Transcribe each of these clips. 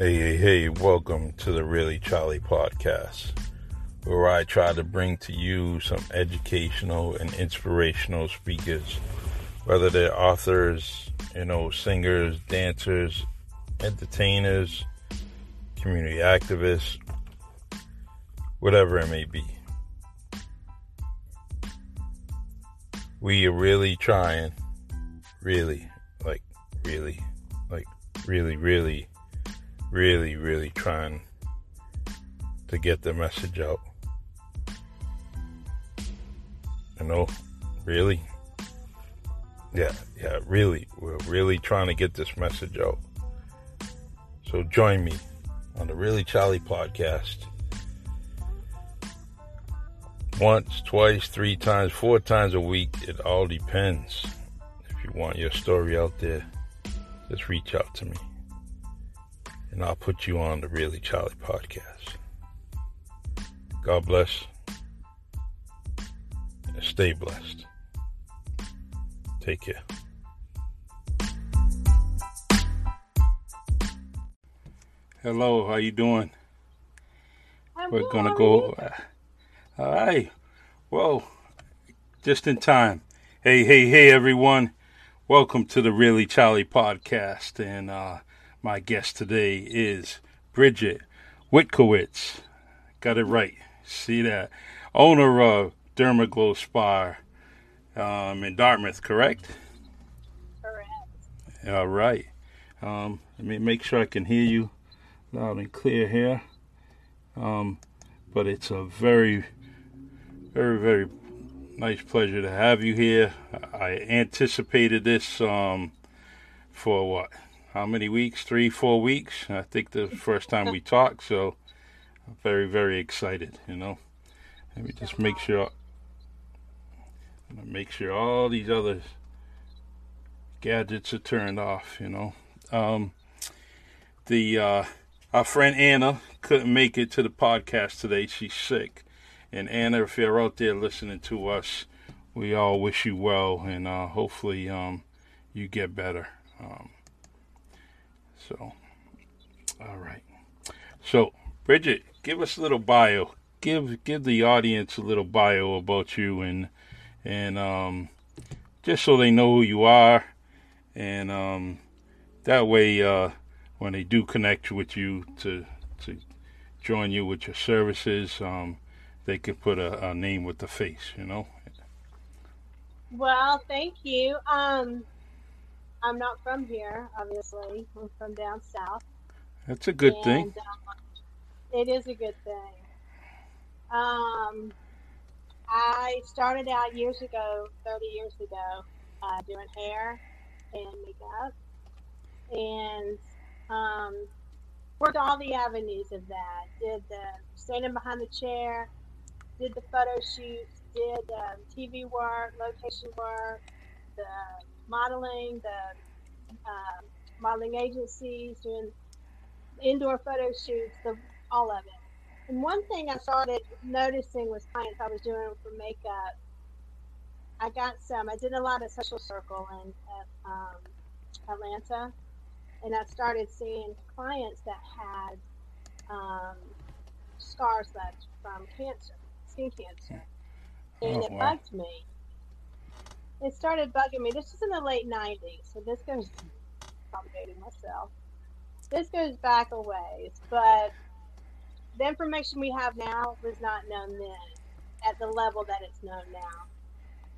Hey, hey, hey, welcome to the Really Charlie podcast, where I try to bring to you some educational and inspirational speakers, whether they're authors, you know, singers, dancers, entertainers, community activists, whatever it may be. We are really trying, really, like, really, like, really, really really, really trying to get the message out. You know, really? Yeah, yeah, really. We're really trying to get this message out. So join me on the Really Charlie podcast. Once, twice, three times, four times a week. It all depends. If you want your story out there, just reach out to me and I'll put you on the Really Charlie podcast. God bless and stay blessed. Take care. Hello, how you doing? I'm We're gonna go. Uh, all right. Well, just in time. Hey, hey, hey, everyone! Welcome to the Really Charlie podcast, and uh, my guest today is Bridget Witkowitz. Got it right. See that? Owner of Dermaglow Spa um, in Dartmouth, correct? Correct. All right. Um, let me make sure I can hear you loud and clear here. Um, but it's a very, very, very nice pleasure to have you here. I anticipated this um, for what? How many weeks? Three, four weeks? I think the first time we talked. So, I'm very, very excited. You know. Let me just make sure. I'm gonna make sure all these other gadgets are turned off. You know. Um, the uh, our friend Anna couldn't make it to the podcast today. She's sick. And Anna, if you're out there listening to us, we all wish you well, and uh, hopefully um, you get better. Um, so, all right. So, Bridget, give us a little bio. Give give the audience a little bio about you, and and um, just so they know who you are, and um, that way, uh, when they do connect with you to to join you with your services, um, they can put a, a name with the face. You know. Well, thank you. Um, I'm not from here, obviously. I'm from down south. That's a good thing. uh, it is a good thing. Um, I started out years ago, 30 years ago, uh, doing hair and makeup, and um, worked all the avenues of that. Did the standing behind the chair, did the photo shoots, did um, TV work, location work, the modeling, the um, modeling agencies, doing indoor photo shoots, the all of it. And one thing I started noticing was clients I was doing for makeup. I got some. I did a lot of social circle in at, um, Atlanta, and I started seeing clients that had um, scars left from cancer, skin cancer, and Oh, it wow. bugged me. It started bugging me. This was in the late '90s, so this goes. I'm dating myself. This goes back a ways, but the information we have now was not known then at the level that it's known now.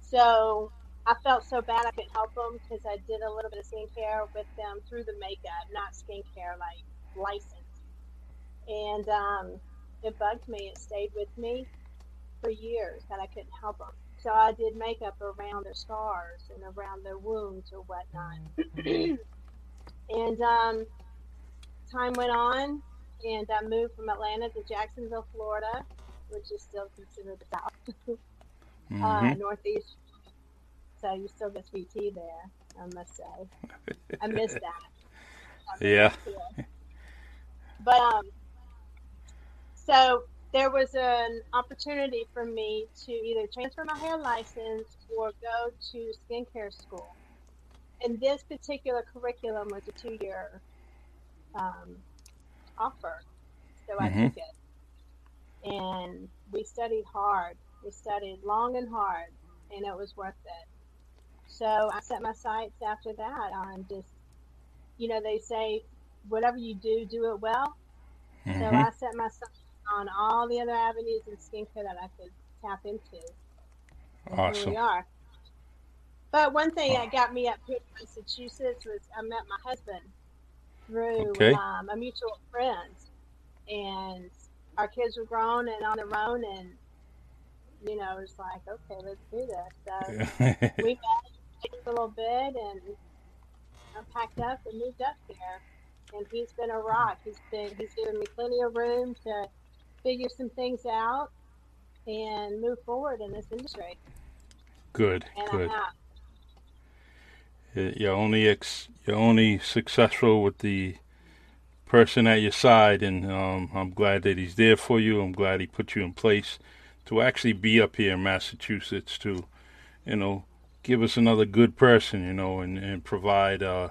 So I felt so bad I couldn't help them because I did a little bit of skincare with them through the makeup, not skincare like licensed. And um, it bugged me. It stayed with me for years that I couldn't help them. So I did makeup around their scars and around their wounds or whatnot. and um, time went on, and I moved from Atlanta to Jacksonville, Florida, which is still considered the South, uh, Mhm. Northeast. So you still get sweet tea there, I must say. I miss that. I miss Yeah. it. But um, so there was an opportunity for me to either transfer my hair license or go to skincare school. And this particular curriculum was a two-year um, offer. So I Mhm. took it. And we studied hard. We studied long and hard, and it was worth it. So I set my sights after that on just, you know, they say, whatever you do, do it well. So Mhm. I set my sights on all the other avenues in skincare that I could tap into. And here Awesome. we are. But one thing that got me up here to Massachusetts was I met my husband through Okay. um, a mutual friend, and our kids were grown and on their own, and you know, it's like, okay, let's do this. So we met a little bit, and I packed up and moved up here. And he's been a rock. He's been he's given me plenty of room to figure some things out and move forward in this industry. good, And good. I have. Y- You're only ex- you're only successful with the person at your side, and um, I'm glad that he's there for you. I'm glad he put you in place to actually be up here in Massachusetts to, you know, give us another good person, you know, and and provide, uh,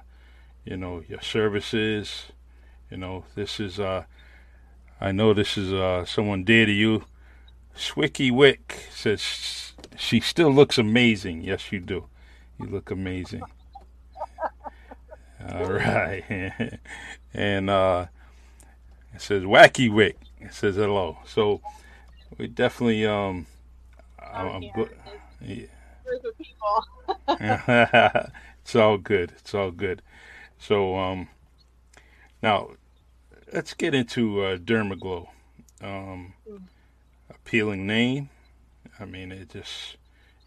you know, your services. You know, this is uh, I know this is uh someone dear to you. Swicky Wick says she still looks amazing. Yes, you do. You look amazing. All right. and uh, it says Wacky Wick. It says hello. So we definitely um I'm, I'm good. There's a group of people. it's all good. It's all good. So um now let's get into uh, Dermaglow. Um appealing name. I mean it just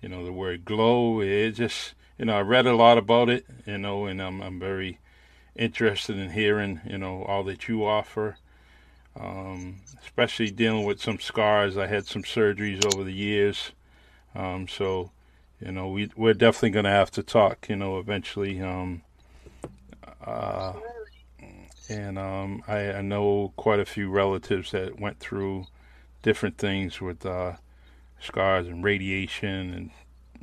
you know the word glow it just you know I read a lot about it, you know, and I'm I'm very interested in hearing, you know, all that you offer. Um, especially dealing with some scars. I had some surgeries over the years. Um, so, you know, we we're definitely going to have to talk, you know, eventually. Um, uh. And um, I, I know quite a few relatives that went through different things with uh, scars and radiation, and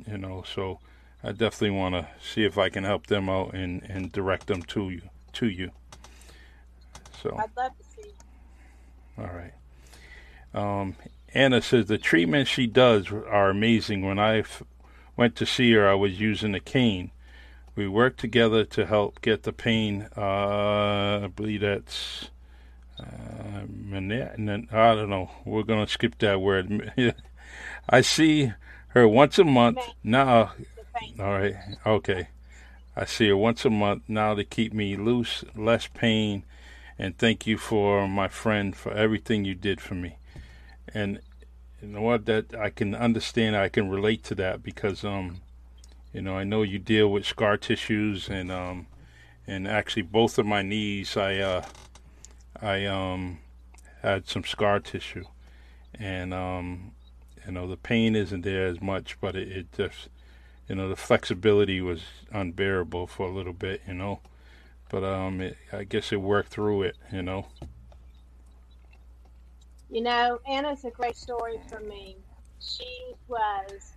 you know, so I definitely want to see if I can help them out and, and direct them to you to you. So, I'd love to see. all right. Um, Anna says the treatments she does are amazing. When I f- went to see her, I was using a cane. We worked together to help get the pain. Uh, I believe that's. Uh, I don't know. We're gonna skip that word. I see her once a month now. All right. Okay. I see her once a month now to keep me loose, less pain, and thank you for my friend for everything you did for me. And you know what? That I can understand. I can relate to that because um, you know, I know you deal with scar tissues and um, and actually both of my knees, I uh, I um, had some scar tissue, and um, you know, the pain isn't there as much, but it, it just you know the flexibility was unbearable for a little bit you know. But um it, i guess it worked through it you know. You know, Anna's a great story for me. She was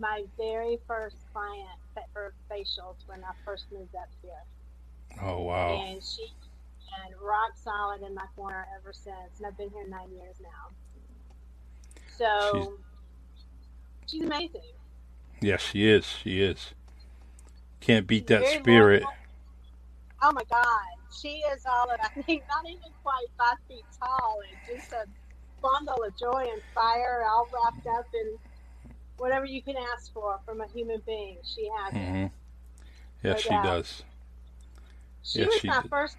my very first client for facials when I first moved up here. oh wow And she's been rock solid in my corner ever since. And I've been here nine years now. So she's, amazing. yes she is she is can't beat that spirit. Oh my God. She is all of, I think, not even quite five feet tall and just a bundle of joy and fire, all wrapped up in whatever you can ask for from a human being. She has it. hmm yes No she does She Yes, was she my did. first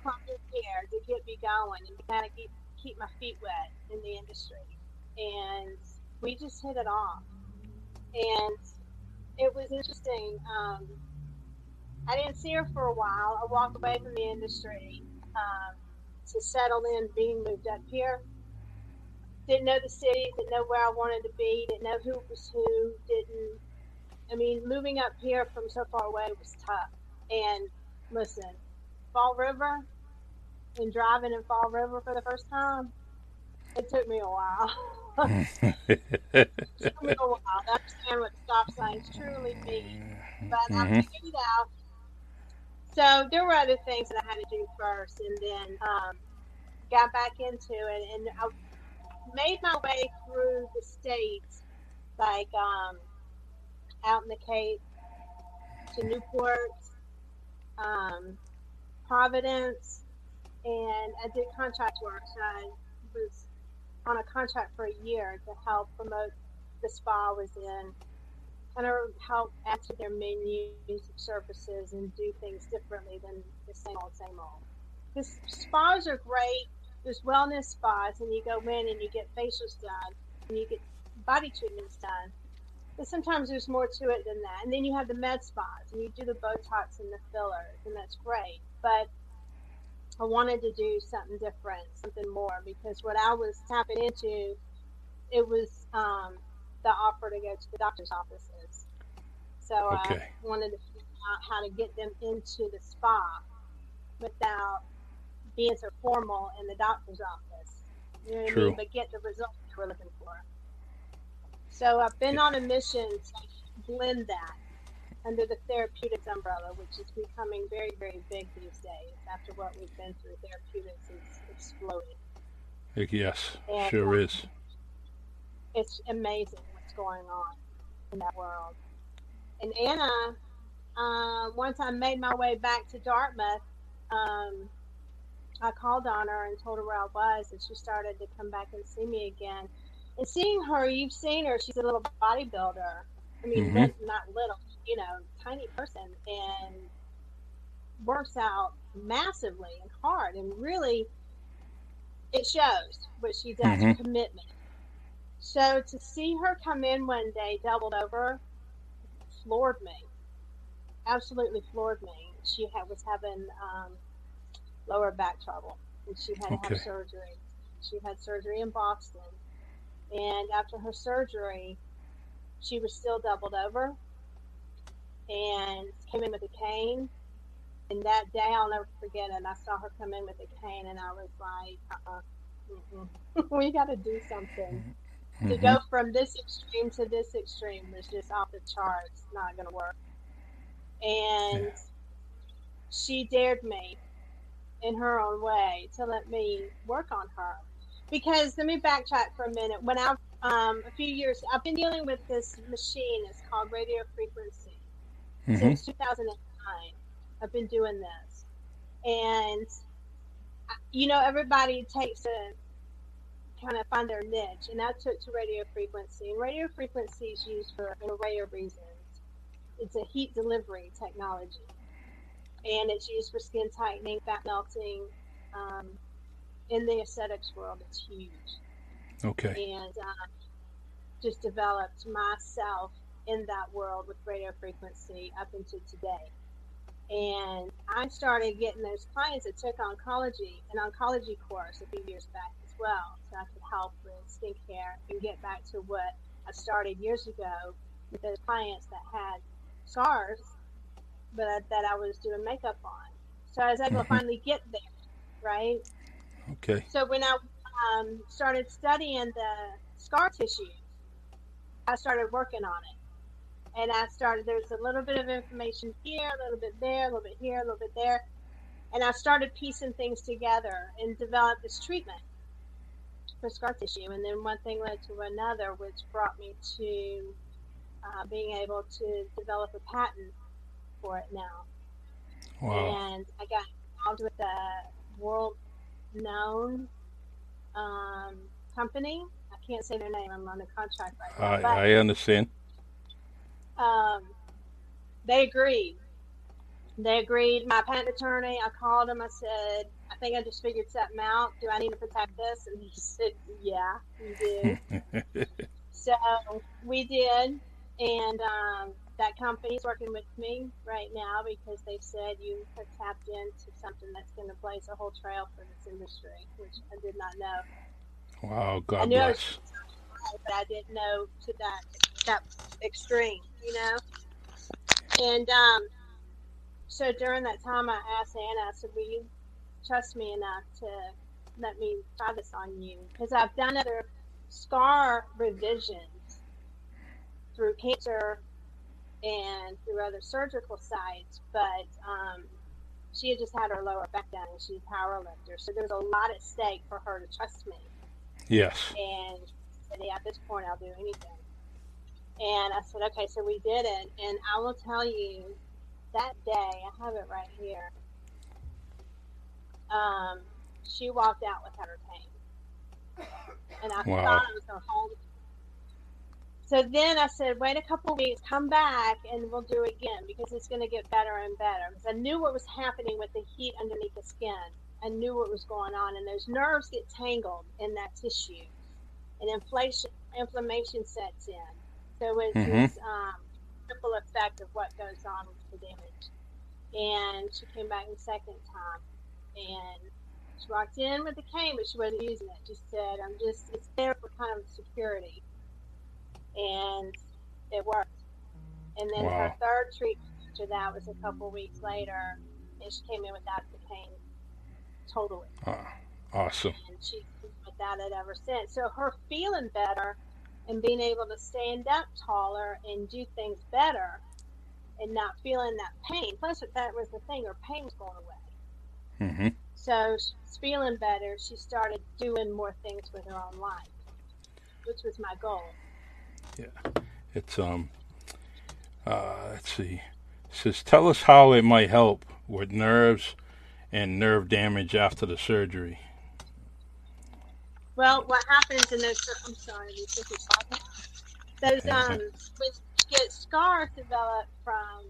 here to get me going and kind of keep keep my feet wet in the industry, and we just hit it off. And it was interesting. Um, I didn't see her for a while. I walked away from the industry um, to settle in, being moved up here. Didn't know the city, didn't know where I wanted to be, didn't know who was who, didn't. I mean, moving up here from so far away was tough. And listen, Fall River and driving in Fall River for the first time, it took me a while. it took me a while to understand what stop signs truly mean. But I Mhm. figured it out. So there were other things that I had to do first, and then um, got back into it, and I made my way through the states, like um, out in the Cape to Newport, um, Providence, and I did contract work. So I was on a contract for a year to help promote the spa I was in, kind of help add to their menus of services and do things differently than the same old, same old. The spas are great. There's wellness spas, and you go in and you get facials done, and you get body treatments done. But sometimes there's more to it than that. And then you have the med spas, and you do the Botox and the fillers, and that's great. But I wanted to do something different, something more, because what I was tapping into, it was um, the offer to go to the doctor's offices. So Okay. I wanted to figure out how to get them into the spa without being so formal in the doctor's office. You know what I mean? But get the results we're looking for. So I've been on a mission to blend that under the therapeutics umbrella, which is becoming very, very big these days. After what we've been through, therapeutics is exploding. Yes, And, sure um, is. It's amazing what's going on in that world. And Anna, um, once I made my way back to Dartmouth, um, I called on her and told her where I was, and she started to come back and see me again. And seeing her, you've seen her, she's a little bodybuilder. I mean, Mhm. lit- not little, you know, tiny person, and works out massively and hard, and really, it shows what she does Mhm. commitment. So to see her come in one day doubled over floored me. Absolutely floored me. She had, was having um, lower back trouble, and she had to Okay. have surgery. She had surgery in Boston, and after her surgery, she was still doubled over, and came in with a cane. And that day, I'll never forget it. I saw her come in with a cane, and I was like, uh-uh, we got to do something to Mhm. go from this extreme to this extreme was just off the charts, not going to work. And Yeah. she dared me in her own way to let me work on her. Because let me backtrack for a minute. When I, um, a few years, I've been dealing with this machine. It's called radio frequency Mhm. since 2009. I've been doing this. And, you know, everybody takes a kind of find their niche. And I took to radio frequency. And radio frequency is used for an array of reasons. It's a heat delivery technology. And it's used for skin tightening, fat melting. Um, in the aesthetics world, it's huge Okay. and uh, just developed myself in that world with radio frequency up into today. And I started getting those clients that took oncology, an oncology course a few years back as well, so I could help with skincare and get back to what I started years ago with those clients that had scars, but I, that I was doing makeup on. So I was able Mhm. to finally get there, right? Okay. So when I um, started studying the scar tissue, I started working on it. And I started, there's a little bit of information here, a little bit there, a little bit here, a little bit there. And I started piecing things together and developed this treatment for scar tissue. And then one thing led to another, which brought me to uh, being able to develop a patent for it now Wow. and I got involved with a world known um, company. I can't say their name. I'm on a contract right now. I, but I understand. um, they agreed. They agreed. My patent attorney, I called him. I said, I think I just figured something out. Do I need to protect this? And he said, Yeah, you do. So we did, and um, that company's working with me right now because they said you have tapped into something that's going to blaze a whole trail for this industry, which I did not know. wow. I God knew I bless. was, but I didn't know to that that extreme, you know. And um, so during that time, I asked Anna, I said, "Will you trust me enough to let me try this on you?" Because I've done other scar revisions through cancer and through other surgical sites, but um, she had just had her lower back done and she's a power lifter. So there was a lot at stake for her to trust me. Yes. And yeah, at this point, I'll do anything. And I said, okay, so we did it. And I will tell you that day, I have it right here. Um, she walked out without her pain. And I wow. thought I was going to hold so then I said, wait a couple weeks, come back, and we'll do it again because it's going to get better and better. Because I knew what was happening with the heat underneath the skin. I knew what was going on, and those nerves get tangled in that tissue, and inflation, inflammation sets in. So it's mm-hmm. this um, triple effect of what goes on with the damage. And she came back the second time, and she walked in with the cane, but she wasn't using it. She said, "I'm just it's there for kind of security." And it worked. And then wow. her third treatment after that was a couple weeks later, and she came in without the pain totally. Uh, awesome. And she's been without it ever since. So her feeling better and being able to stand up taller and do things better and not feeling that pain. Plus, that was the thing, her pain was going away. Mm-hmm. So she's feeling better. She started doing more things with her own life, which was my goal. Yeah, it's um. Uh, let's see. It says, tell us how it might help with nerves and nerve damage after the surgery. Well, what happens in those? I'm sorry, those um, when get scars develop from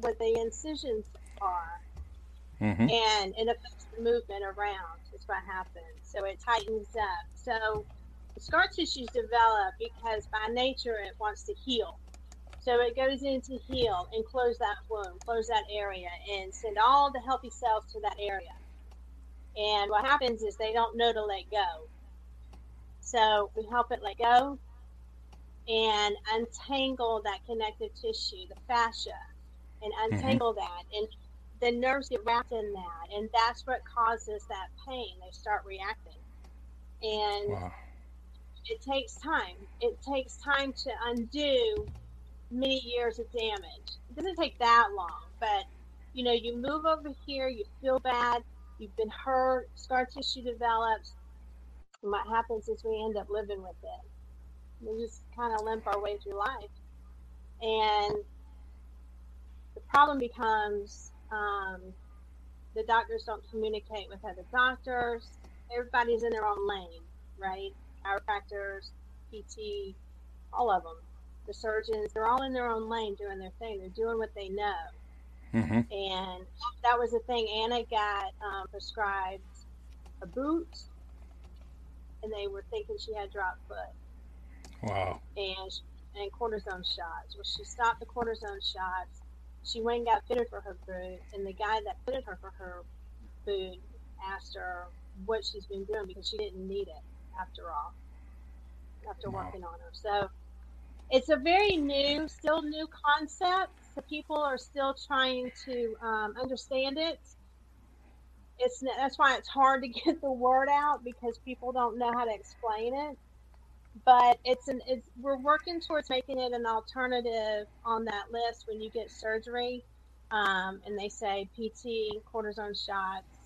what the incisions are, mm-hmm. and it affects the movement around. Is what happens. So it tightens up. So scar tissues develop because by nature it wants to heal. So it goes in to heal and close that wound, close that area, and send all the healthy cells to that area. And what happens is they don't know to let go. So we help it let go and untangle that connective tissue, the fascia, and mm-hmm. untangle mm-hmm. that. And the nerves get wrapped in that. And that's what causes that pain. They start reacting. And wow it takes time. It takes time to undo many years of damage. It doesn't take that long, but you know, you move over here, you feel bad, you've been hurt, scar tissue develops. And what happens is we end up living with it. We just kind of limp our way through life. And the problem becomes um, the doctors don't communicate with other doctors. Everybody's in their own lane, right? Chiropractors, PT, all of them, the surgeons, they're all in their own lane doing their thing. They're doing what they know. Mm-hmm. And that was the thing. Anna got um, prescribed a boot, and they were thinking she had drop foot. Wow. And and cortisone shots. Well, she stopped the cortisone shots. She went and got fitted for her boot, and the guy that fitted her for her boot asked her what she's been doing because she didn't need it after all, after wow. working on her. So it's a very new, still new concept. So people are still trying to um, understand it. It's that's why it's hard to get the word out because people don't know how to explain it. But it's an it's we're working towards making it an alternative on that list when you get surgery, um, and they say PT, cortisone shots,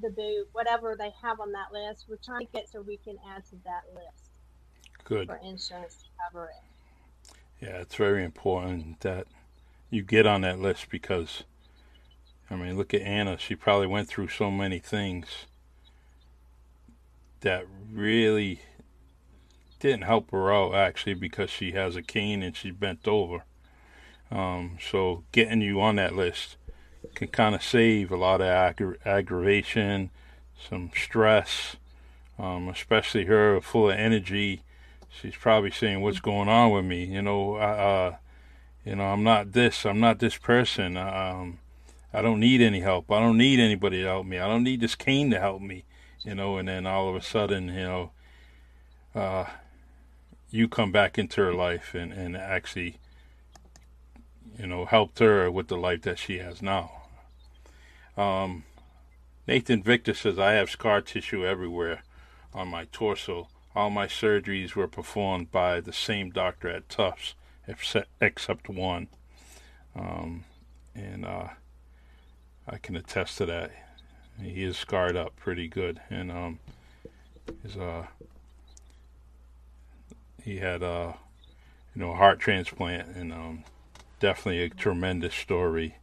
the boot, whatever they have on that list. We're trying to get so we can add to that list. Good. For insurance to cover it. Yeah, it's very important that you get on that list because, I mean, look at Anna. She probably went through so many things that really didn't help her out actually because she has a cane and she's bent over. Um, so getting you on that list can kind of save a lot of aggra- aggravation, some stress, um, especially her full of energy. She's probably saying, "What's going on with me?" You know, uh, you know, I'm not this. I'm not this person. Um, I don't need any help. I don't need anybody to help me. I don't need this cane to help me. You know, and then all of a sudden, you know, uh, you come back into her life and, and actually you know, helped her with the life that she has now. Um, Nathan Victor says, I have scar tissue everywhere on my torso. All my surgeries were performed by the same doctor at Tufts, except one. Um, and uh, I can attest to that. He is scarred up pretty good, and um, his uh, he had uh, you know, a heart transplant, and um, definitely a tremendous story.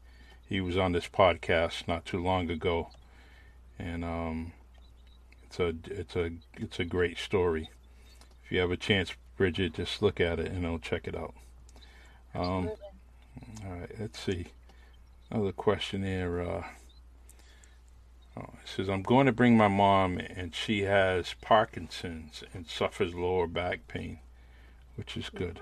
He was on this podcast not too long ago, and um, it's a it's a it's a great story. If you have a chance, Bridget, just look at it and I'll check it out. Um, all right, let's see. Another question here. Uh, oh, it says, I'm going to bring my mom, and she has Parkinson's and suffers lower back pain, which is good.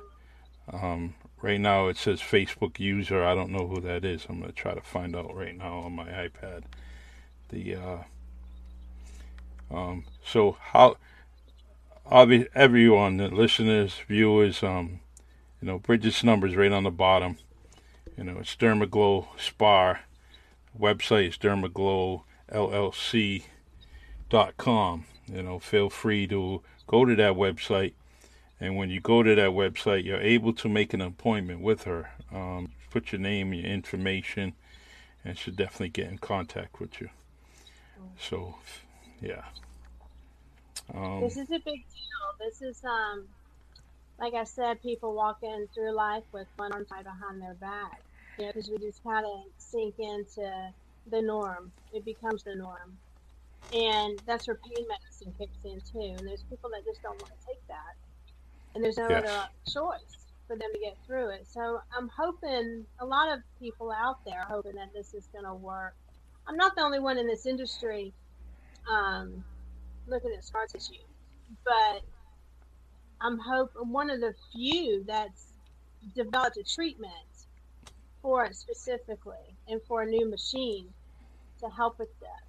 Um, right now it says Facebook user. I don't know who that is. I'm going to try to find out right now on my iPad. The uh, um, so how everyone, the listeners, viewers, um, you know, Bridget's numbers right on the bottom. You know, it's Dermaglow Spa. Website is dermaglowllc.com. You know, feel free to go to that website and when you go to that website, you're able to make an appointment with her. Um, put your name, your information, and she'll definitely get in contact with you. So, yeah. Um, this is a big deal. This is, um, like I said, people walking through life with one arm tied behind their back. Because we just kind of sink into the norm. It becomes the norm. And that's where pain medicine kicks in too. And there's people that just don't want to take that and there's no yes. other choice for them to get through it. So I'm hoping a lot of people out there are hoping that this is going to work. I'm not the only one in this industry um, looking at scar tissue, but I'm hope one of the few that's developed a treatment for it specifically and for a new machine to help with this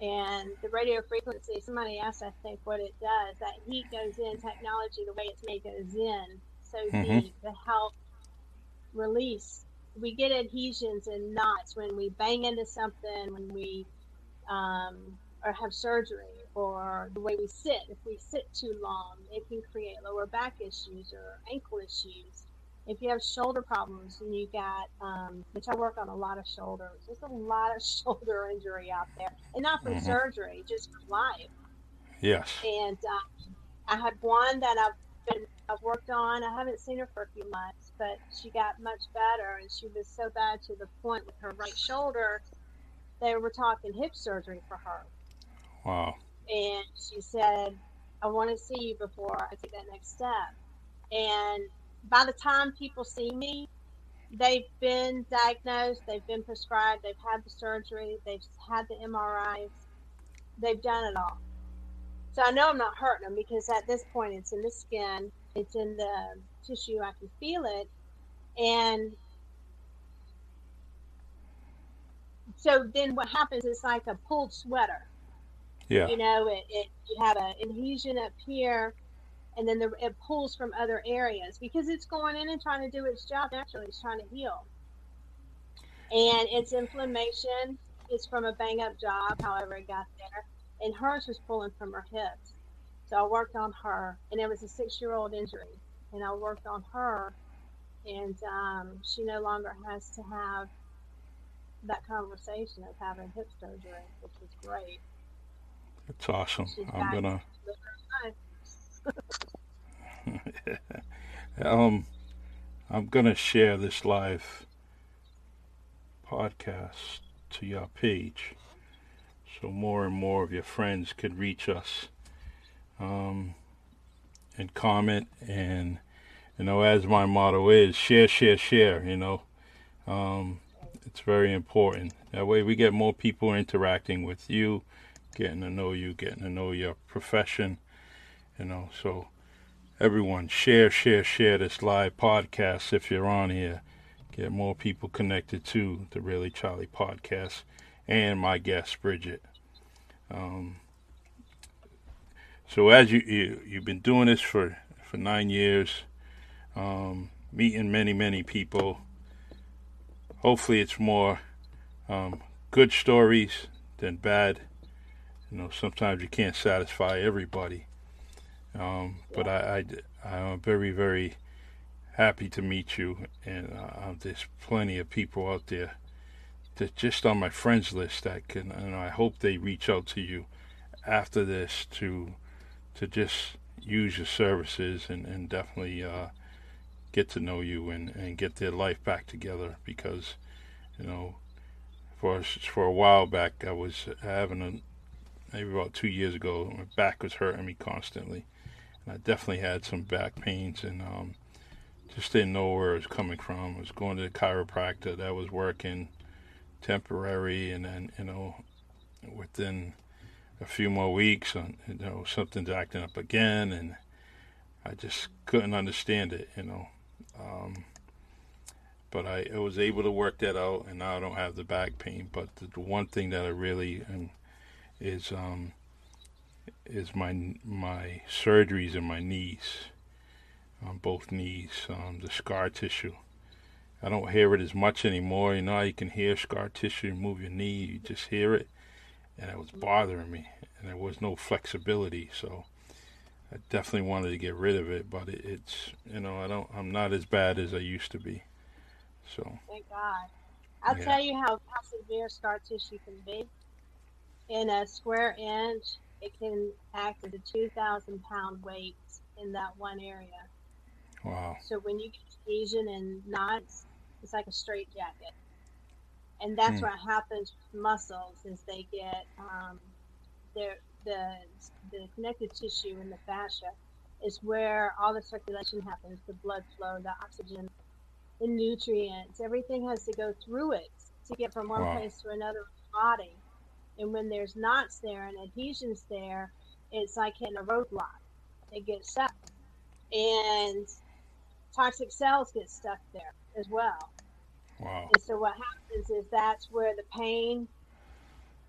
and the radio frequency. Somebody asked, I think, what it does. That heat goes in, technology, the way it's made goes in so mm-hmm. deep to help release. We get adhesions and knots when we bang into something, when we um, or have surgery, or the way we sit. If we sit too long, it can create lower back issues or ankle issues if you have shoulder problems and you got, um, which I work on a lot of shoulders, there's a lot of shoulder injury out there, and not from mm-hmm. surgery, just for life. Yes. And um, I had one that I've been I've worked on. I haven't seen her for a few months, but she got much better, and she was so bad to the point with her right shoulder, they were talking hip surgery for her. Wow. And she said, "I want to see you before I take that next step." And by the time people see me, they've been diagnosed, they've been prescribed, they've had the surgery, they've had the MRIs, they've done it all. So I know I'm not hurting them because at this point it's in the skin, it's in the tissue, I can feel it. And so then what happens is like a pulled sweater. Yeah. You know, it, it you have an adhesion up here and then the, it pulls from other areas because it's going in and trying to do its job naturally. It's trying to heal. And its inflammation is from a bang up job, however it got there. And hers was pulling from her hips. So I worked on her, and it was a six year old injury. And I worked on her, and um, she no longer has to have that conversation of having hip surgery, which was great. It's awesome. I'm gonna um, I'm gonna share this live podcast to your page, so more and more of your friends could reach us, um, and comment and you know as my motto is share, share, share. You know, um, it's very important. That way we get more people interacting with you, getting to know you, getting to know your profession you know. So everyone, share, share, share this live podcast if you're on here. Get more people connected to the Really Charlie podcast and my guest Bridget. Um, so as you, you you've been doing this for for nine years, um, meeting many many people. Hopefully, it's more um, good stories than bad. You know, sometimes you can't satisfy everybody, um, but I, I, I'm very, very happy to meet you, and uh, there's plenty of people out there that just on my friends list that can, and I hope they reach out to you after this to to just use your services and, and definitely uh, get to know you and, and get their life back together because you know for for a while back I was having a maybe about two years ago my back was hurting me constantly I definitely had some back pains and um, just didn't know where it was coming from. I was going to the chiropractor that was working temporary and then you know within a few more weeks uh, you know something's acting up again and I just couldn't understand it you know um, but I, I, was able to work that out, and now I don't have the back pain. But the, the one thing that I really am is um, is my my surgeries in my knees, on both knees, um, the scar tissue. I don't hear it as much anymore. You know, you can hear scar tissue move your knee. You just hear it, and it was bothering me, and there was no flexibility. So I definitely wanted to get rid of it, but it, it's you know I don't I'm not as bad as I used to be. So thank God. I'll yeah. tell you how, how severe scar tissue can be. In a square inch, it can act as a 2,000 pound weight in that one area. Wow. So when you get adhesion and knots, it's like a straight jacket. And that's hmm. what happens with muscles is they get um, their the the connective tissue in the fascia is where all the circulation happens, the blood flow, the oxygen, the nutrients, everything has to go through it to get from one wow. place to another body. And when there's knots there and adhesions there, it's like hitting a roadblock. It gets stuck. And toxic cells get stuck there as well. Wow. And so what happens is that's where the pain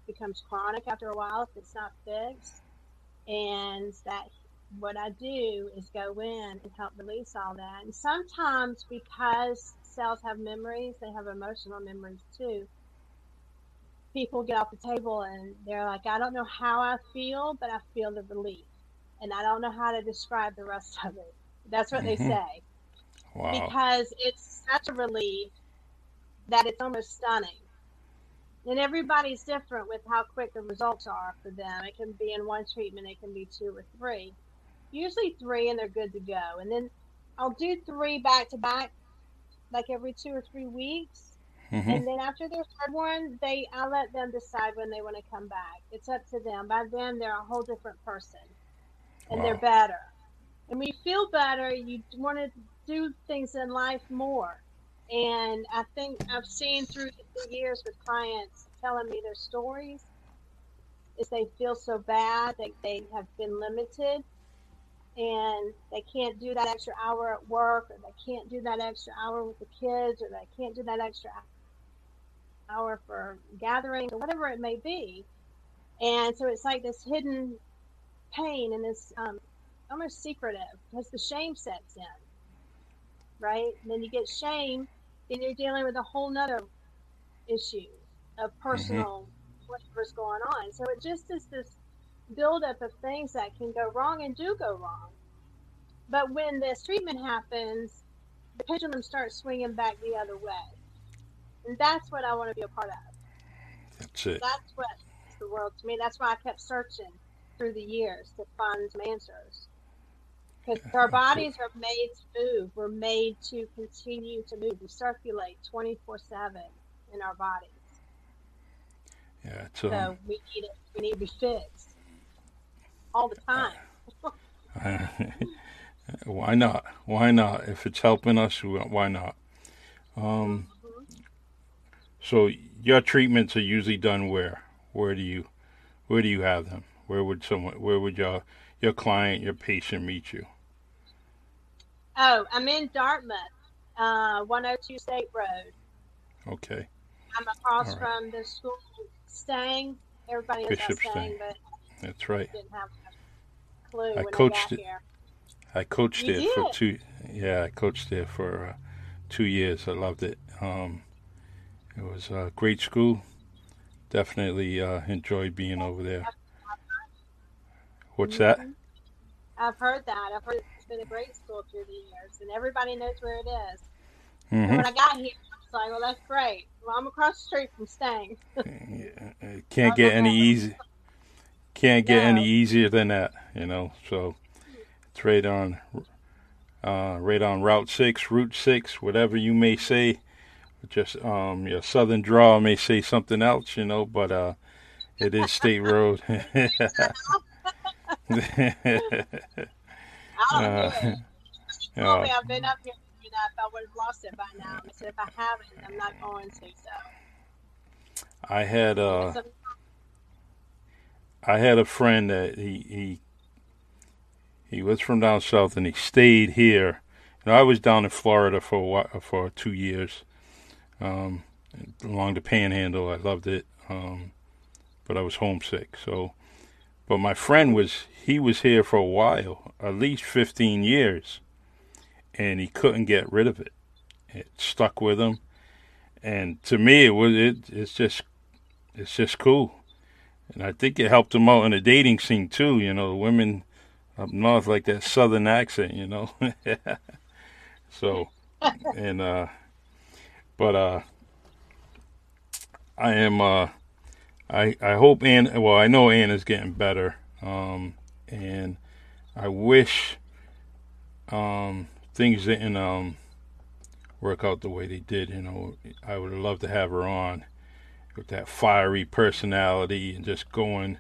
becomes chronic after a while if it's not fixed. And that what I do is go in and help release all that. And sometimes because cells have memories, they have emotional memories too. People get off the table and they're like, I don't know how I feel, but I feel the relief. And I don't know how to describe the rest of it. That's what mm-hmm. they say. Wow. Because it's such a relief that it's almost stunning and everybody's different with how quick the results are for them. It can be in one treatment, it can be two or three. Usually three, and they're good to go. And then I'll do three back to back, like every two or three weeks. Mm-hmm. And then after their third one, they I let them decide when they want to come back. It's up to them. By then, they're a whole different person, and wow. they're better. And when you feel better, you want to do things in life more. And I think I've seen through the years with clients telling me their stories is they feel so bad that they have been limited and they can't do that extra hour at work or they can't do that extra hour with the kids or they can't do that extra hour for gatherings or whatever it may be. And so it's like this hidden pain and this um, almost secretive because the shame sets in, right? And then you get shame then you're dealing with a whole nother issue of mm-hmm. personal mm-hmm. whatever's going on. So it just is this buildup of things that can go wrong and do go wrong. But when this treatment happens, the pendulum starts swinging back the other way. And that's what I want to be a part of. That's it. That's what the world to me. That's why I kept searching through the years to find some answers because our bodies are made to move. We're made to continue to move. We circulate 24 7 in our bodies. Yeah, so um, we need it. We need to be fixed all the time. why not? Why not? If it's helping us, why not? Um. So your treatments are usually done where? Where do you, where do you have them? Where would someone? Where would your your client, your patient meet you? Oh, I'm in Dartmouth, uh, 102 State Road. Okay. I'm across right. from the school Stang. Everybody knows Bishop Stang, but that's right. Didn't have clue I coached I it. Here. I coached you there did? for two. Yeah, I coached there for uh, two years. I loved it. Um, it was a great school. Definitely uh, enjoyed being over there. What's that? Mm-hmm. I've heard that. I've heard it's been a great school through the years, and everybody knows where it is. Mm-hmm. when I got here, I was like, well, that's great. Well, I'm across the street from Stang. yeah, can't get any easy. Can't get no. any easier than that, you know. So it's right on, uh, right on Route Six, Route Six, whatever you may say. Just um, your southern draw may say something else, you know, but uh, it is State Road. uh, uh, I've been up here enough, I would have lost it by now. I said, if I haven't, I'm not going to. So. I had uh, I had a friend that he he he was from down south and he stayed here. You know, I was down in Florida for a while, for two years, um, along the Panhandle. I loved it, um, but I was homesick. So, but my friend was he was here for a while, at least fifteen years, and he couldn't get rid of it. It stuck with him, and to me, it was it. It's just it's just cool, and I think it helped him out in the dating scene too. You know, the women up north like that southern accent. You know, so and uh, but uh, I am uh, I I hope Ann. Well, I know Ann is getting better, um, and I wish um things didn't um, work out the way they did. You know, I would love to have her on with that fiery personality and just going,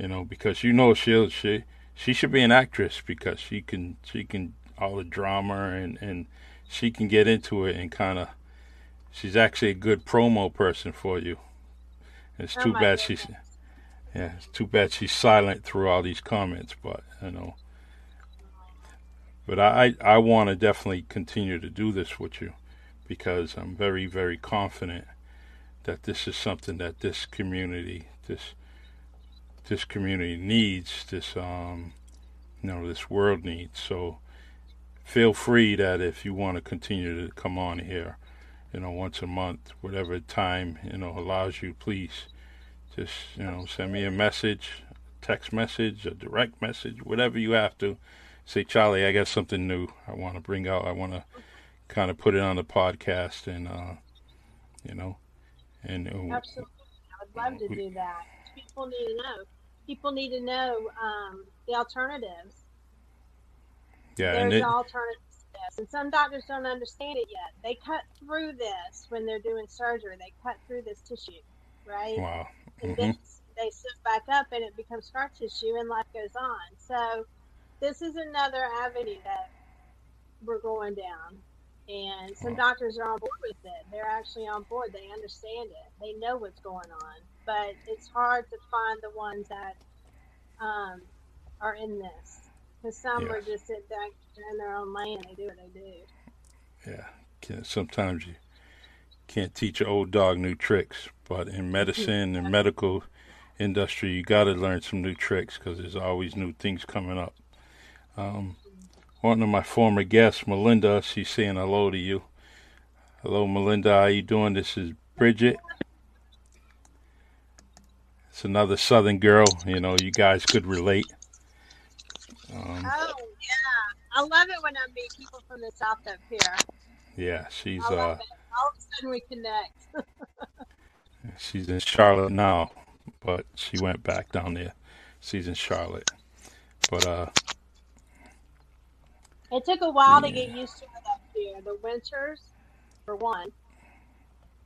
you know, because you know she she she should be an actress because she can she can all the drama and and she can get into it and kind of she's actually a good promo person for you. It's oh too bad goodness. she's yeah, it's too bad she's silent through all these comments, but you know but I, I want to definitely continue to do this with you because I'm very, very confident that this is something that this community, this this community needs, this um, you know, this world needs. So feel free that if you want to continue to come on here, you know, once a month, whatever time you know allows you, please just you know send me a message, text message, a direct message, whatever you have to say, Charlie, I got something new I want to bring out. I want to kind of put it on the podcast, and uh, you know, and uh, absolutely, I would love to do that. People need to know. People need to know um, the alternatives. Yeah, there's it, alternatives this, and some doctors don't understand it yet. They cut through this when they're doing surgery. They cut through this tissue, right? Wow. And mm-hmm. then they sit back up, and it becomes scar tissue, and life goes on. So this is another avenue that we're going down. And some doctors are on board with it. They're actually on board. They understand it. They know what's going on. But it's hard to find the ones that um, are in this. Because some yes. are just sit back in their own lane and they do what they do. Yeah. Sometimes you can't teach an old dog new tricks. But in medicine and medical industry, you got to learn some new tricks because there's always new things coming up. Um, one of my former guests, Melinda, she's saying hello to you. Hello, Melinda. How you doing? This is Bridget. It's another Southern girl. You know, you guys could relate. Um, oh I love it when I meet people from the South up here. Yeah, she's. uh, All of a sudden, we connect. she's in Charlotte now, but she went back down there. She's in Charlotte, but uh, it took a while yeah. to get used to it up here. The winters, for one.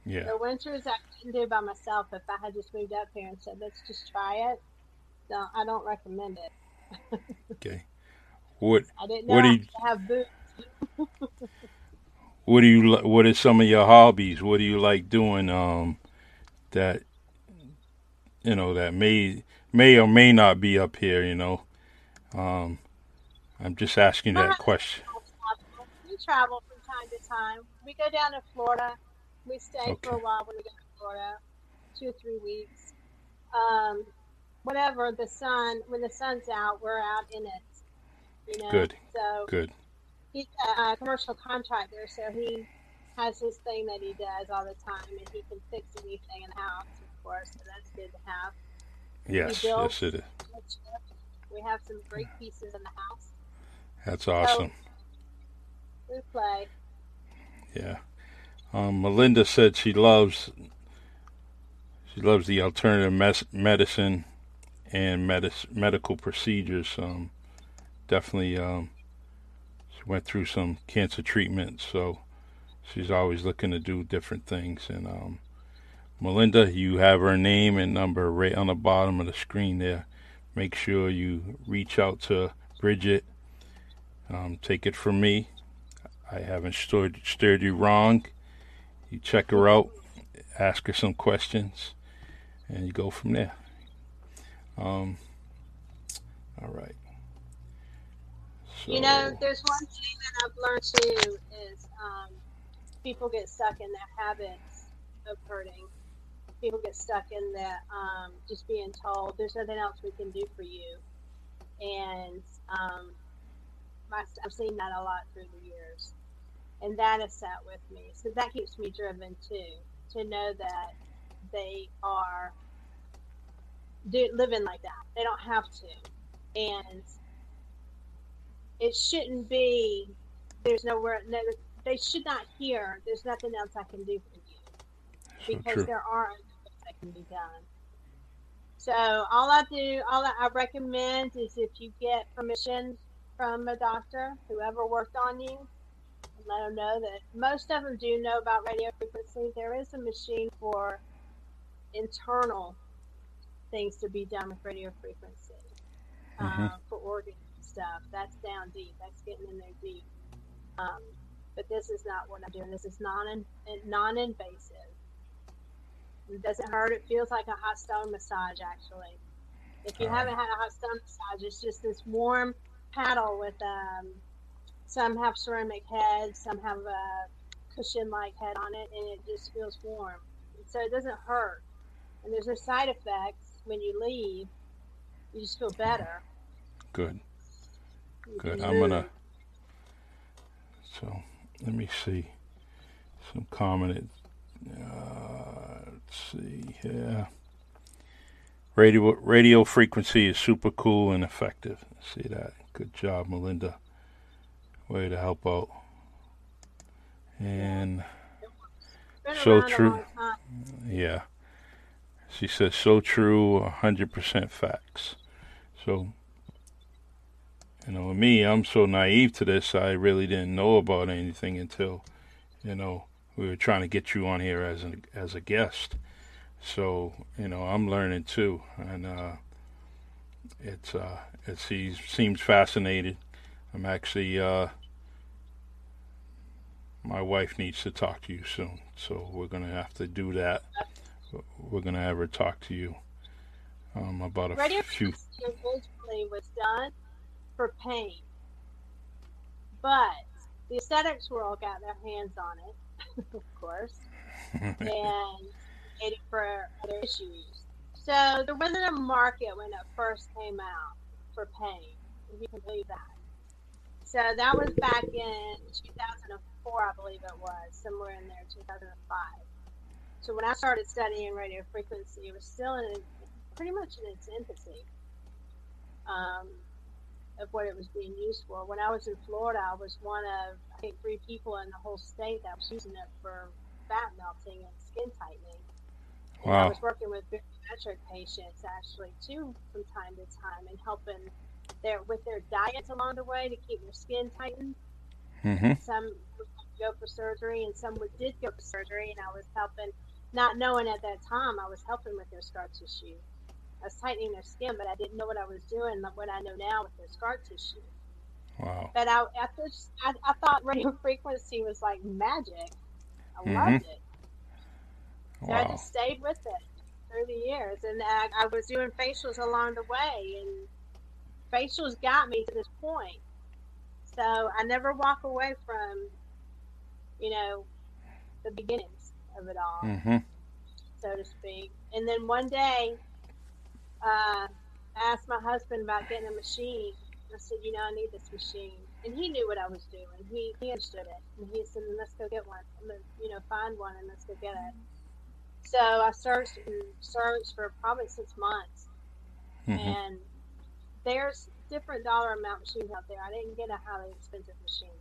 Yeah. The winters I couldn't do by myself if I had just moved up here and said, let's just try it. No, I don't recommend it. okay. What? I didn't know what do you, have boots. what do you? What are some of your hobbies? What do you like doing? Um, that you know that may may or may not be up here. You know, um, I'm just asking that question. We travel from time to time. We go down to Florida. We stay okay. for a while when we go to Florida, two or three weeks. Um, whatever the sun, when the sun's out, we're out in it. You know? Good. So good. He's a, a commercial contractor, so he has his thing that he does all the time, and he can fix anything in the house, of course. So that's good to have. Yes, yes, it is. We have some great pieces in the house. That's awesome. we play. Yeah. Um, Melinda said she loves she loves the alternative mes- medicine and medis- medical procedures. Um, definitely, um, she went through some cancer treatment, so she's always looking to do different things. And um, Melinda, you have her name and number right on the bottom of the screen there. Make sure you reach out to Bridget. Um, take it from me. I haven't stirred, stirred you wrong. You check her out, ask her some questions, and you go from there. Um, all right. So, you know, there's one thing that I've learned too is um, people get stuck in their habits of hurting. People get stuck in that um, just being told there's nothing else we can do for you, and um, my, I've seen that a lot through the years, and that has sat with me. So that keeps me driven too, to know that they are do, living like that. They don't have to, and it shouldn't be. There's nowhere. No, they should not hear. There's nothing else I can do for you, because so there aren't that can be done. So all I do, all I recommend is if you get permission from a doctor, whoever worked on you, let them know that most of them do know about radio frequency. There is a machine for internal things to be done with radio frequency mm-hmm. uh, for organ stuff. That's down deep. That's getting in there deep. Um, but this is not what I'm doing. This is non non invasive. It doesn't hurt. It feels like a hot stone massage, actually. If you haven't had a hot stone massage, it's just this warm paddle with um, some have ceramic heads, some have a cushion-like head on it, and it just feels warm. So it doesn't hurt, and there's no side effects when you leave. You just feel better. Good. Good. I'm gonna. So let me see some commented. Uh, let's see here. Radio radio frequency is super cool and effective. See that? Good job, Melinda. Way to help out. And so true. Yeah. She says so true, 100% facts. So you know, me, I'm so naive to this. I really didn't know about anything until, you know, we were trying to get you on here as an as a guest. So, you know, I'm learning too, and uh, it's uh, it seems seems fascinating. I'm actually uh, my wife needs to talk to you soon, so we're gonna have to do that. We're gonna have her talk to you um, about a Radio few. originally was done for pain, but the aesthetics world got their hands on it, of course, and made it for other issues. So there wasn't a market when it first came out for pain, if you can believe that. So that was back in 2004, I believe it was, somewhere in there, 2005. So when I started studying radio frequency, it was still in pretty much in its infancy um, of what it was being used for. When I was in Florida, I was one of I think three people in the whole state that was using it for fat melting and skin tightening. Wow. And I was working with bariatric patients actually too from time to time and helping their with their diets along the way to keep their skin tightened. Mm-hmm. Some would go for surgery, and some would, did go for surgery, and I was helping, not knowing at that time, I was helping with their scar tissue. I was tightening their skin, but I didn't know what I was doing. What I know now with their scar tissue. Wow. But I, I, just, I, I thought radio frequency was like magic. I mm-hmm. loved it. So wow. I just stayed with it through the years, and I, I was doing facials along the way, and facials got me to this point. So I never walk away from, you know, the beginnings of it all, mm-hmm. so to speak. And then one day, uh, I asked my husband about getting a machine. I said, you know, I need this machine. And he knew what I was doing. He, he understood it. And he said, let's go get one. you know, find one and let's go get it. So I searched and searched for probably six months. Mm-hmm. And there's different dollar amount machines out there. I didn't get a highly expensive machine.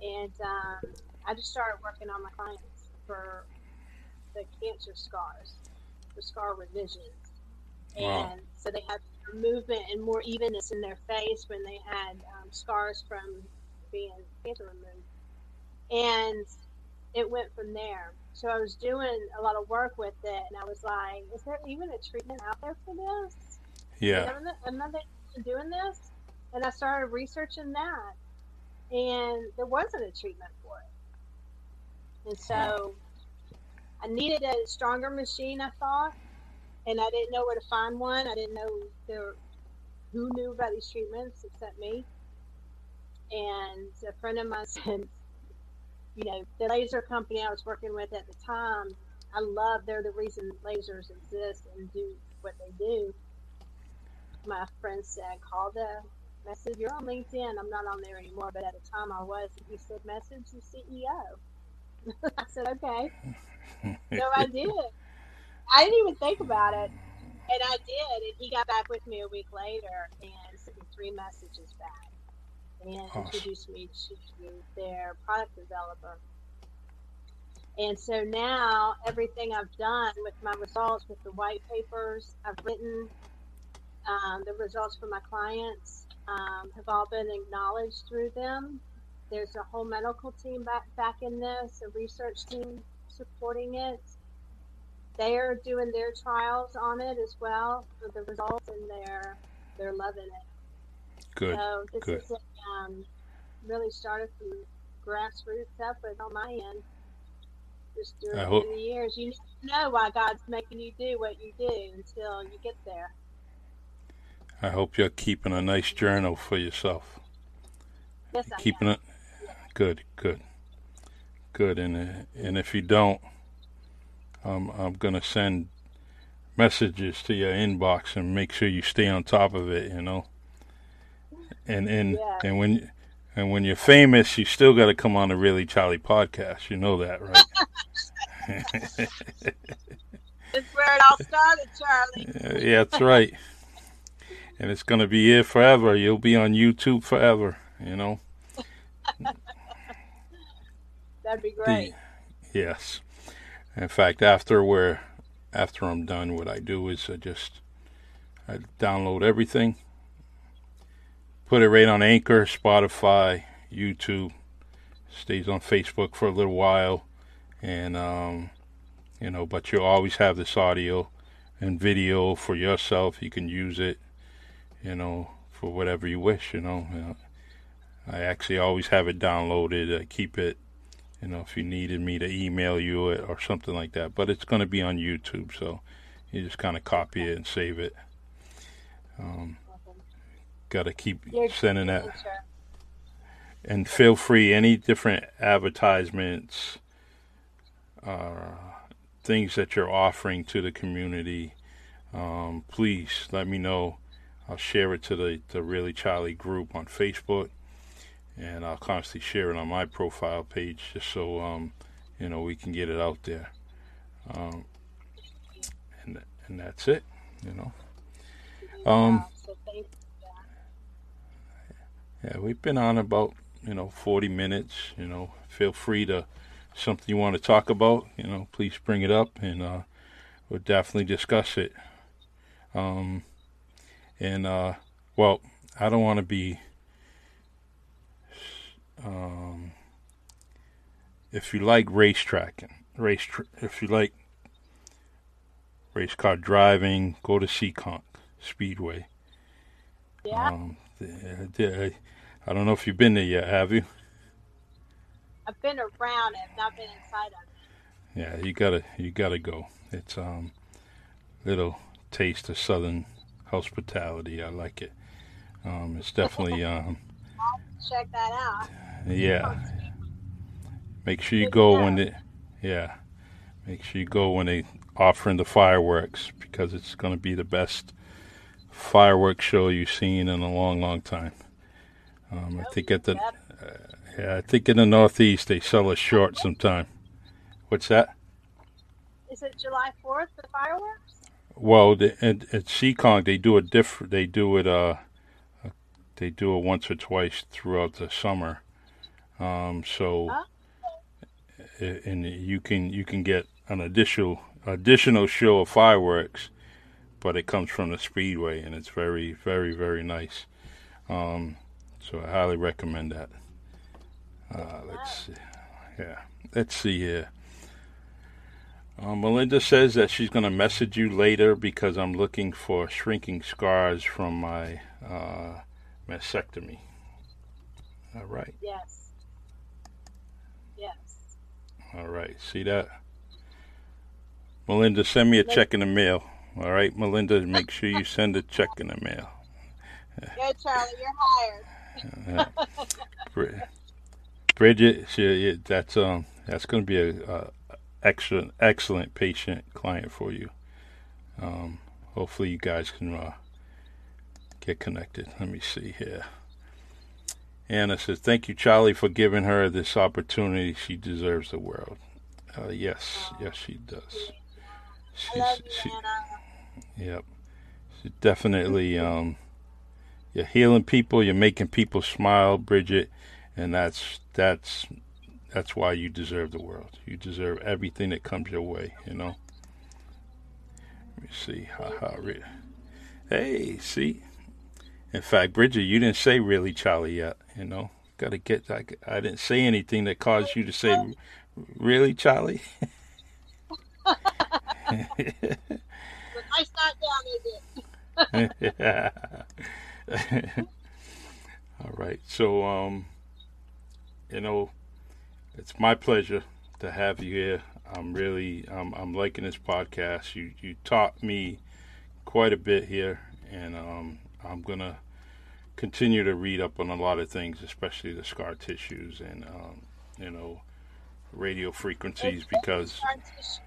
and um, I just started working on my clients for the cancer scars, the scar revisions, and Wow. so they had movement and more evenness in their face when they had um, scars from being cancer removed, and it went from there. So I was doing a lot of work with it, and I was like, "Is there even a treatment out there for this?" Yeah. Am I doing this? And I started researching that, and there wasn't a treatment for it. And so I needed a stronger machine, I thought, and I didn't know where to find one. I didn't know there, who knew about these treatments except me. And a friend of mine said, you know, the laser company I was working with at the time, I love, they're the reason lasers exist and do what they do my friend said, call the message. You're on LinkedIn. I'm not on there anymore, but at the time I was. He said, message the CEO. I said, okay. So I did. I didn't even think about it. And I did. And he got back with me a week later and sent me three messages back and Awesome. introduced me to their product developer. And so now everything I've done with my results, with the white papers I've written, um, the results for my clients um, have all been acknowledged through them. There's a whole medical team back back in this, a research team supporting it. They're doing their trials on it as well for the results, and they're they're loving it. Good. So this good. is um, really started from grassroots effort on my end. Just doing I hope- the years. You know why God's making you do what you do until you get there. I hope you're keeping a nice journal for yourself. Yes. Keeping it good, good, good. And uh, and if you don't, um, I'm gonna send messages to your inbox and make sure you stay on top of it. You know. And and Yeah. and when and when you're famous, you still got to come on the Really Charlie podcast. You know that, right? That's where it all started, Charlie. yeah, that's right. And it's gonna be here forever. You'll be on YouTube forever. You know. That'd be great. Yes. In fact, after we're after I'm done, what I do is I just I download everything, put it right on Anchor, Spotify, YouTube, stays on Facebook for a little while, and um, you know, but you always have this audio and video for yourself. You can use it, you know, for whatever you wish. You know, Uh, I actually always have it downloaded. I keep it you know, if you needed me to email you it or something like that. But it's going to be on YouTube, so you just kind of copy it and save it. Um, Got to keep sending that. And feel free, any different advertisements, uh, things that you're offering to the community, um, please let me know. I'll share it to the, the Really Charlie group on Facebook and I'll constantly share it on my profile page just so um, you know we can get it out there. Um, and and that's it, you know. Um, Wow, so thank you. yeah, we've been on about you know 40 minutes. You know, feel free to something you want to talk about. You know, please bring it up, and uh, we'll definitely discuss it. Um, and uh, well, I don't want to be. Um, if you like racetracking, race, tr- if you like race car driving, go to Seekonk Speedway. Yeah, Um, I don't know if you've been there yet, have you? I've been around it, not been inside of it. Yeah, you gotta you gotta go. It's um little taste of southern hospitality. I like it. Um, it's definitely um Check that out. yeah. Make sure you Good go to when they yeah. Make sure you go when they offering the fireworks because it's gonna be the best fireworks show you've seen in a long, long time. Um, I think at the Yep. yeah, I think in the Northeast they sell us short sometime. What's that? Is it July 4th, the fireworks? Well, the, at, at they do it different. They do it uh, uh, they do it once or twice throughout the summer. Um, so, Oh. and you can you can get an additional additional show of fireworks, but it comes from the speedway, and it's very very very nice. Um, so I highly recommend that. Uh, let's see. Yeah, let's see here. Uh, Melinda says that she's going to message you later because I'm looking for shrinking scars from my uh, mastectomy. All right, Yes. Yes. all right. See that? Melinda, send me a check in the mail. All right, Melinda, make sure you send a check in the mail. Good, Charlie. You're hired. Bri- Bridget, she, yeah, that's um, that's going to be a, a excellent, excellent patient client for you. Um, hopefully, you guys can uh, get connected. Let me see here. Anna says, "Thank you, Charlie, for giving her this opportunity. She deserves the world." Uh, yes, yes, she does. She's, she, Yep. She's definitely um you're healing people, you're making people smile, Bridget, and that's that's that's why you deserve the world. You deserve everything that comes your way, you know. Let me see. Ha ha Hey, see? In fact, Bridget, you didn't say really Charlie yet, you know. Gotta get I, I didn't say anything that caused you to say really Charlie. But nice not down, is it? All right. So, um, you know, it's my pleasure to have you here. I'm really, um, I'm liking this podcast. You, you taught me quite a bit here, and um, I'm gonna continue to read up on a lot of things, especially the scar tissues and, um, you know, radio frequencies, because Scar tissue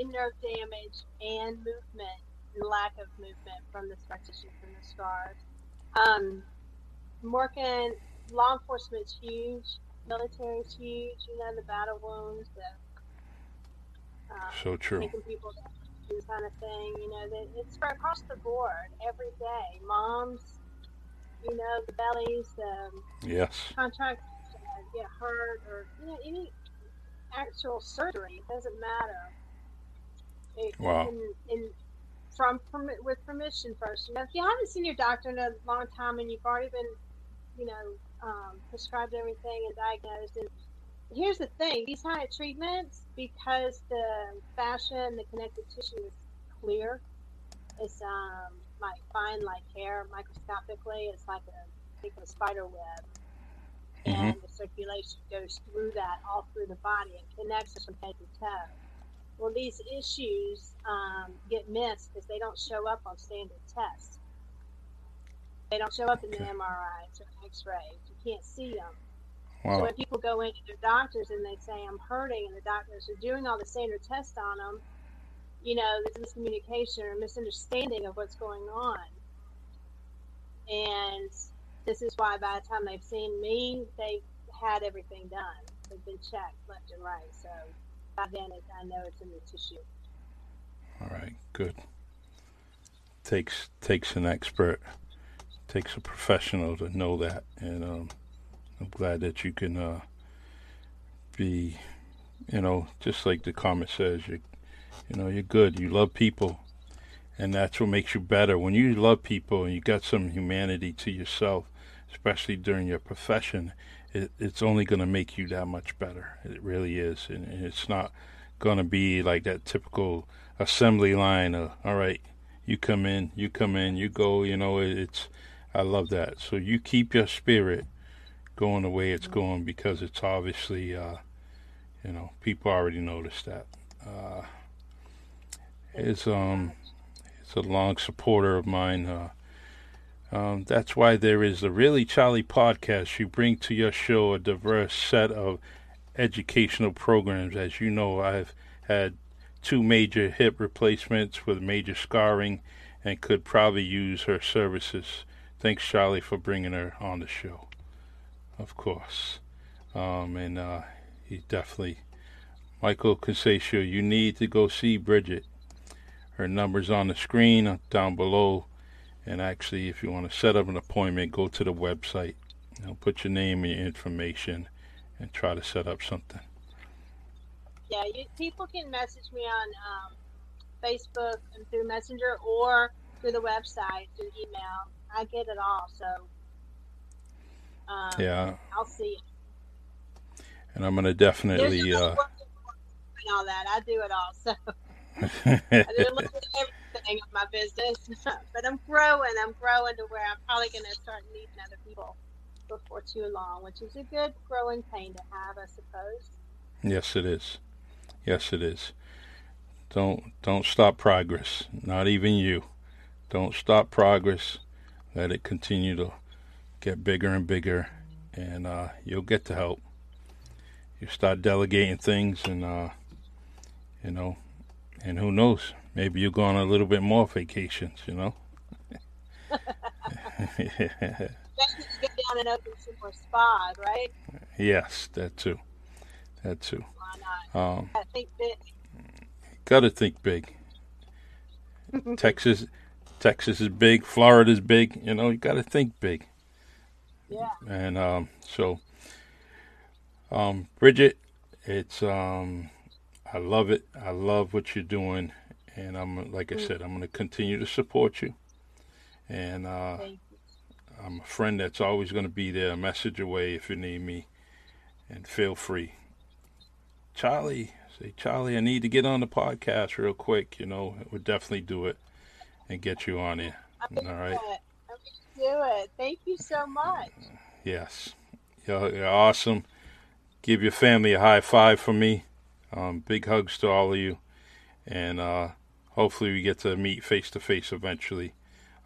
and nerve damage and movement and lack of movement from the scar tissue from the scars. Um, working law enforcement's huge, military's huge. You know the battle wounds, the uh, so true. people kind of thing. You know, that it's for across the board every day. Moms, you know, the bellies, the Yes. contracts uh, get hurt, or you know, any actual surgery. It doesn't matter. It, Wow. In, in, from permi- with permission first. You know, if you haven't seen your doctor in a long time and you've already been, you know, um, prescribed everything and diagnosed, and here's the thing: these of treatments, because the fascia and the connective tissue is clear, it's um like fine like hair microscopically. It's like a think of a spider web, and the circulation goes through that all through the body and connects us from head to toe. Well, these issues um, get missed because they don't show up on standard tests. They don't show up in the. MRIs or X-rays. You can't see them. So when people go into their doctors and they say I'm hurting, and the doctors are doing all the standard tests on them, you know, there's miscommunication or misunderstanding of what's going on. And this is why by the time they've seen me, they've had everything done. They've been checked left and right. So by then, it, I know it's in the tissue. All right, good. Takes takes an expert, takes a professional to know that, and um, I'm glad that you can uh, be, you know, just like the comment says, you, you know, you're good. You love people, and that's what makes you better. When you love people and you got some humanity to yourself, especially during your profession, it, it's only going to make you that much better. It really is, and, and it's not going to be like that typical assembly line of all right you come in you come in you go you know it, it's i love that so you keep your spirit going the way it's going because it's obviously uh you know people already noticed that uh it's um it's a long supporter of mine uh um, that's why there is the Really Charlie podcast. You bring to your show a diverse set of educational programs. As you know, I've had two major hip replacements with major scarring and could probably use her services. Thanks, Charlie, for bringing her on the show. Of course. Um, and uh, he definitely, Michael Casatio, you need to go see Bridget. Her number's on the screen uh, down below. And actually, if you want to set up an appointment, go to the website. You know, put your name and your information, and try to set up something. Yeah, you, people can message me on um, Facebook and through Messenger or through the website, through email. I get it all, so um, Yeah, I'll see and I'm gonna definitely. Uh, and all that. I do it all, so I do a little bit of everything of my business. but I'm growing. I'm growing to where I'm probably going to start meeting other people before too long, which is a good growing pain to have, I suppose. yes, it is. Yes, it is. Don't don't stop progress. Not even you. Don't stop progress. Let it continue to get bigger and bigger, and uh, you'll get the help. You start delegating things, and uh, you know, and who knows? Maybe you'll go on a little bit more vacations. You know. To get down and open some more spas, right? yes, that too. That too. Why not? Um, I think that Got to think big. Texas, Texas is big. Florida's big. You know, you got to think big. Yeah, And um, so, um, Bridget, it's um, I love it. I love what you're doing, and I'm like I said, I'm going to continue to support you. And uh, you. I'm a friend that's always going to be there, a message away if you need me, and feel free. Charlie, say, Charlie, I need to get on the podcast real quick. You know, we'll definitely do it and get you on here. All right. Good. I'm going to do it. Thank you so much. Yes. You're, you're awesome. Give your family a high five for me. Um, big hugs to all of you. And uh, hopefully we get to meet face to face eventually.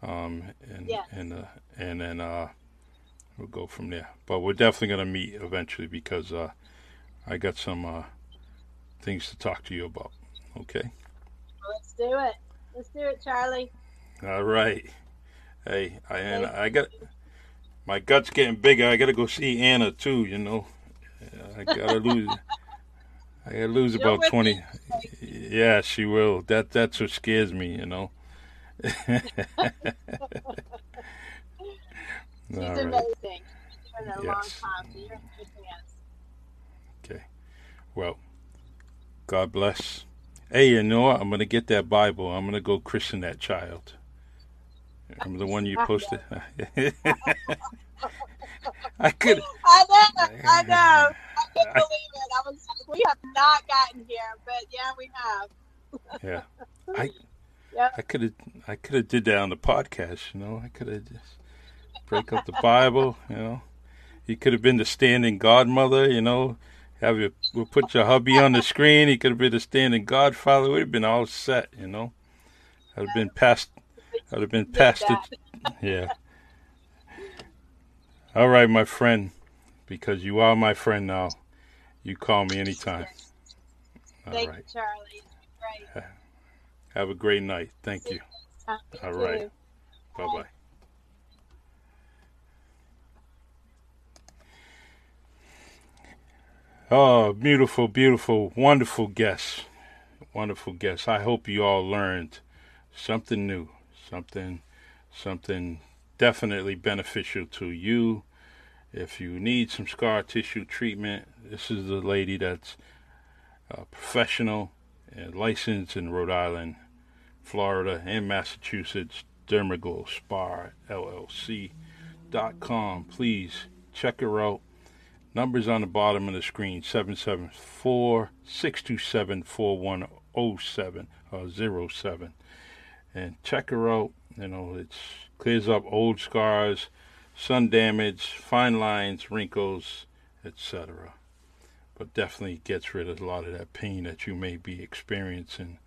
Um, and, Yes. and, uh, and then uh, we'll go from there. But we're definitely going to meet eventually because uh, I got some uh, things to talk to you about. Okay. Let's do it. Let's do it, Charlie. All right. Hey, I and I got my gut's getting bigger. I gotta go see Anna too. You know, uh, I gotta lose. I gotta lose She'll about twenty. Yeah, she will. That that's what scares me. You know. She's right. amazing. She's been doing it a long Yes. time, so you're in good hands. Okay. Well, God bless. Hey, you know what? I'm gonna get that Bible. I'm gonna go christen that child. Remember the one you posted? I could. I know, I know. I can't believe it. I was like, we have not gotten here, but yeah, we have. Yeah. I Yep. I could have I could have did that on the podcast, you know. I could have just break up the Bible, you know. You could have been the standing godmother, you know. Have you we'll put your hubby on the screen, he could have been the standing godfather, we'd have been all set, you know. I'd have been past I'd have been past it yeah. All right, my friend, because you are my friend now. You call me anytime. All Thank right. you, Charlie. Great. Have a great night. Thank you. You uh, All right. Bye bye. Oh, beautiful, beautiful, wonderful guests. Wonderful guests. I hope you all learned something new, something something definitely beneficial to you. If you need some scar tissue treatment, this is the lady that's a professional and licensed in Rhode Island, Florida, and Massachusetts. Dermaglow Spa LLC dot com. Please check her out. Numbers on the bottom of the screen 774 627 4107 or 07. And check her out. You know, it clears up old scars, sun damage, fine lines, wrinkles, etc. But definitely gets rid of a lot of that pain that you may be experiencing.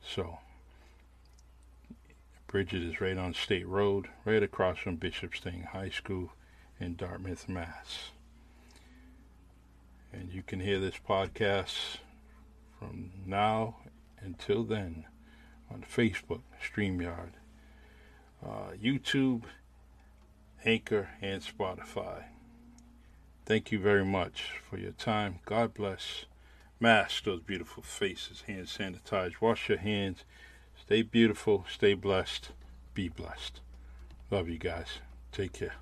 So, Bridget is right on State Road, right across from Bishop Stang High School in Dartmouth, Mass. And you can hear this podcast from now until then on Facebook, StreamYard, uh, YouTube, Anchor, and Spotify. Thank you very much for your time. God bless. Mask those beautiful faces. Hand sanitize. Wash your hands. Stay beautiful. Stay blessed. Be blessed. Love you guys. Take care.